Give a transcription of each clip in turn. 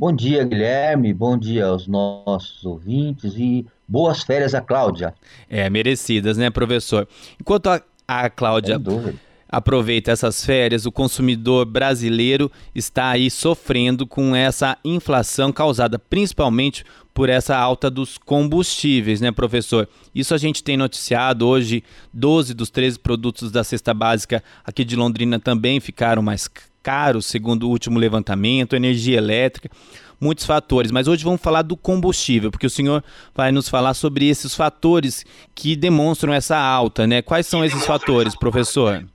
Bom dia, Guilherme. Bom dia aos nossos ouvintes e boas férias a Cláudia. É, merecidas, né, professor? Enquanto a, a Cláudia aproveita essas férias, o consumidor brasileiro está aí sofrendo com essa inflação causada principalmente por essa alta dos combustíveis, né, professor? Isso a gente tem noticiado hoje, 12 dos 13 produtos da cesta básica aqui de Londrina também ficaram mais caros, segundo o último levantamento, energia elétrica muitos fatores, mas hoje vamos falar do combustível, porque o senhor vai nos falar sobre esses fatores que demonstram essa alta, né? Quais são esses fatores, professor?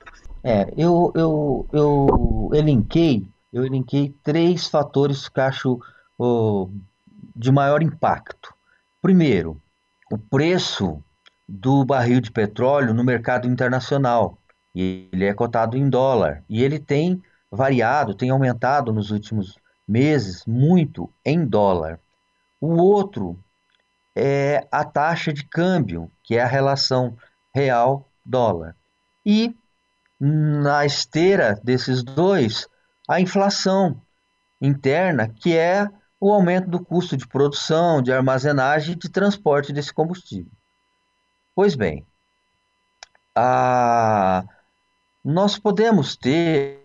É, eu, eu, eu elenquei, eu elenquei três fatores que acho oh, de maior impacto. Primeiro, o preço do barril de petróleo no mercado internacional. Ele é cotado em dólar e ele tem variado, tem aumentado nos últimos meses muito em dólar. O outro é a taxa de câmbio, que é a relação real-dólar. E na esteira desses dois, a inflação interna, que é o aumento do custo de produção, de armazenagem e de transporte desse combustível. Pois bem, a... nós podemos ter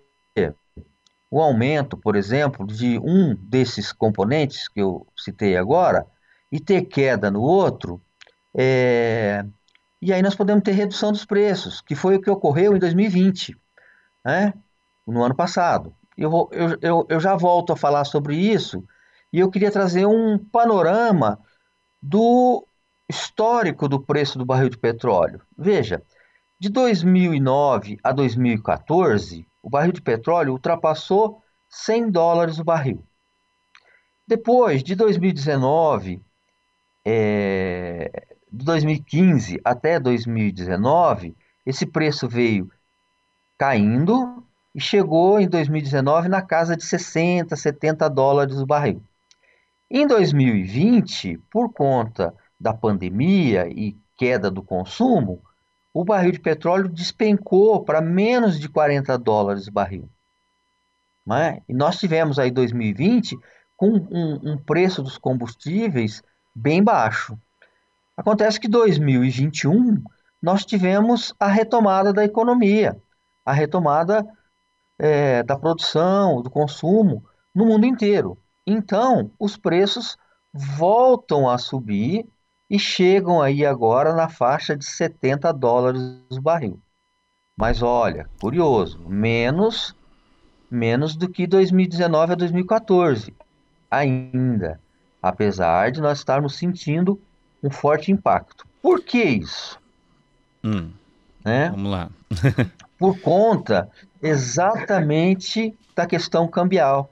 o aumento, por exemplo, de um desses componentes que eu citei agora e ter queda no outro, é... e aí nós podemos ter redução dos preços, que foi o que ocorreu em 2020, né? no ano passado. Eu, vou, eu, eu, eu já volto a falar sobre isso e eu queria trazer um panorama do histórico do preço do barril de petróleo. Veja, de 2009 a 2014, o barril de petróleo ultrapassou 100 dólares o barril. Depois, de 2019, é, de 2015 até 2019, esse preço veio caindo e chegou em 2019 na casa de 60, 70 dólares o barril. Em 2020, por conta da pandemia e queda do consumo, o barril de petróleo despencou para menos de 40 dólares o barril. É? E nós tivemos aí 2020 com um, um preço dos combustíveis bem baixo. Acontece que 2021 nós tivemos a retomada da economia, a retomada é, da produção, do consumo no mundo inteiro. Então, os preços voltam a subir e chegam aí agora na faixa de 70 dólares o barril. Mas olha, curioso, menos menos do que 2019 a 2014 ainda, apesar de nós estarmos sentindo um forte impacto. Por que isso? Hum, né? Vamos lá. Por conta exatamente da questão cambial.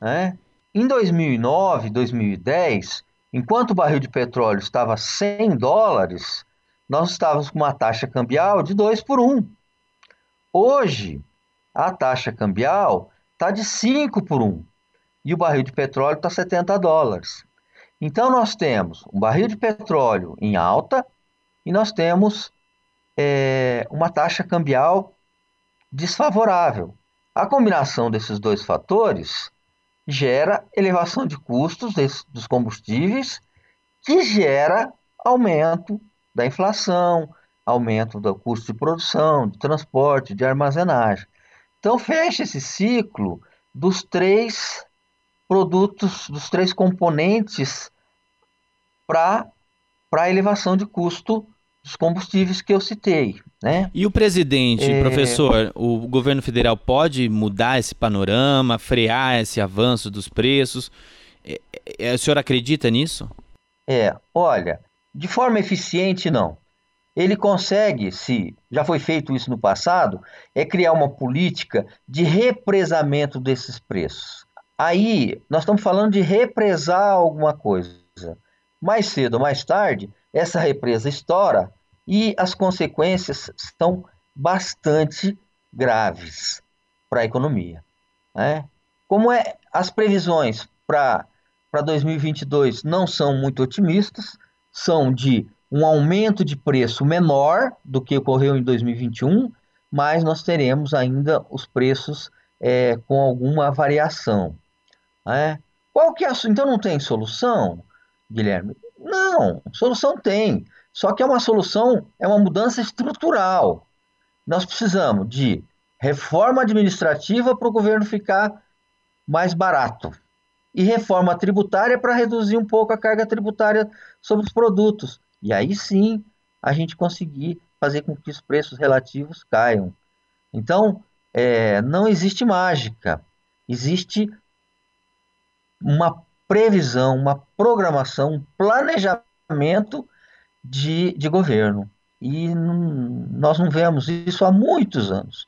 Né? Em 2009, 2010, Enquanto o barril de petróleo estava 100 dólares, nós estávamos com uma taxa cambial de 2 por 1. Hoje, a taxa cambial está de 5 por 1 e o barril de petróleo está 70 dólares. Então, nós temos um barril de petróleo em alta e nós temos é, uma taxa cambial desfavorável. A combinação desses dois fatores gera elevação de custos dos combustíveis, que gera aumento da inflação, aumento do custo de produção, de transporte, de armazenagem. Então fecha esse ciclo dos três produtos, dos três componentes para a elevação de custo dos combustíveis que eu citei. Né? E o presidente, é... professor, o governo federal pode mudar esse panorama, frear esse avanço dos preços? É, é, o senhor acredita nisso? É, olha, de forma eficiente, não. Ele consegue, se já foi feito isso no passado, é criar uma política de represamento desses preços. Aí, nós estamos falando de represar alguma coisa. Mais cedo ou mais tarde, essa represa estoura e as consequências são bastante graves para a economia. Né? Como é, as previsões para 2022 não são muito otimistas, são de um aumento de preço menor do que ocorreu em 2021, mas nós teremos ainda os preços é, com alguma variação. Né? Qual que é a Então não tem solução, Guilherme? Não, solução tem. Só que é uma solução, é uma mudança estrutural. Nós precisamos de reforma administrativa para o governo ficar mais barato e reforma tributária para reduzir um pouco a carga tributária sobre os produtos. E aí sim a gente conseguir fazer com que os preços relativos caiam. Então, é, não existe mágica, existe uma previsão, uma programação, um planejamento de, de governo. E não, nós não vemos isso há muitos anos.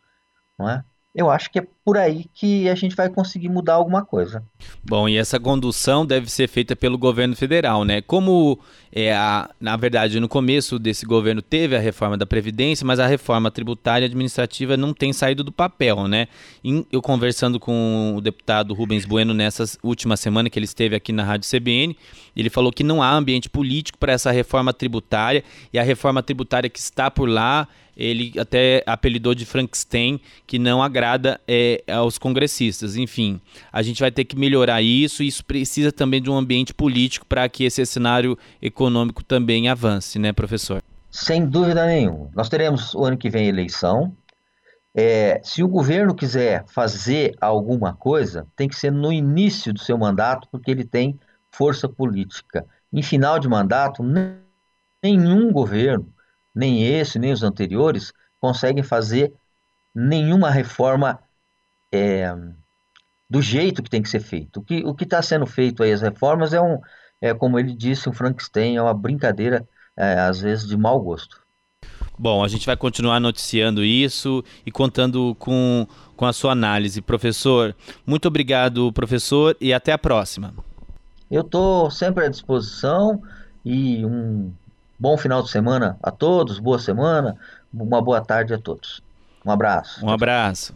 Não é? Eu acho que é por aí que a gente vai conseguir mudar alguma coisa. Bom, e essa condução deve ser feita pelo governo federal, né? Como é a, na verdade, no começo desse governo teve a reforma da Previdência, mas a reforma tributária e administrativa não tem saído do papel, né? eu conversando com o deputado Rubens Bueno nessa última semana que ele esteve aqui na Rádio CBN, ele falou que não há ambiente político para essa reforma tributária e a reforma tributária que está por lá ele até apelidou de Frankenstein, que não agrada é, aos congressistas. Enfim, a gente vai ter que melhorar isso e isso precisa também de um ambiente político para que esse cenário econômico também avance, né, professor? Sem dúvida nenhuma. Nós teremos o ano que vem eleição. É, se o governo quiser fazer alguma coisa, tem que ser no início do seu mandato, porque ele tem força política. Em final de mandato, nenhum governo nem esse, nem os anteriores, conseguem fazer nenhuma reforma é, do jeito que tem que ser feito. O que está sendo feito aí, as reformas, é, um, é como ele disse, um Frankenstein, é uma brincadeira, é, às vezes, de mau gosto. Bom, a gente vai continuar noticiando isso e contando com, com a sua análise. Professor, muito obrigado, professor, e até a próxima. Eu estou sempre à disposição e um Bom final de semana a todos, boa semana, uma boa tarde a todos. Um abraço. Um abraço.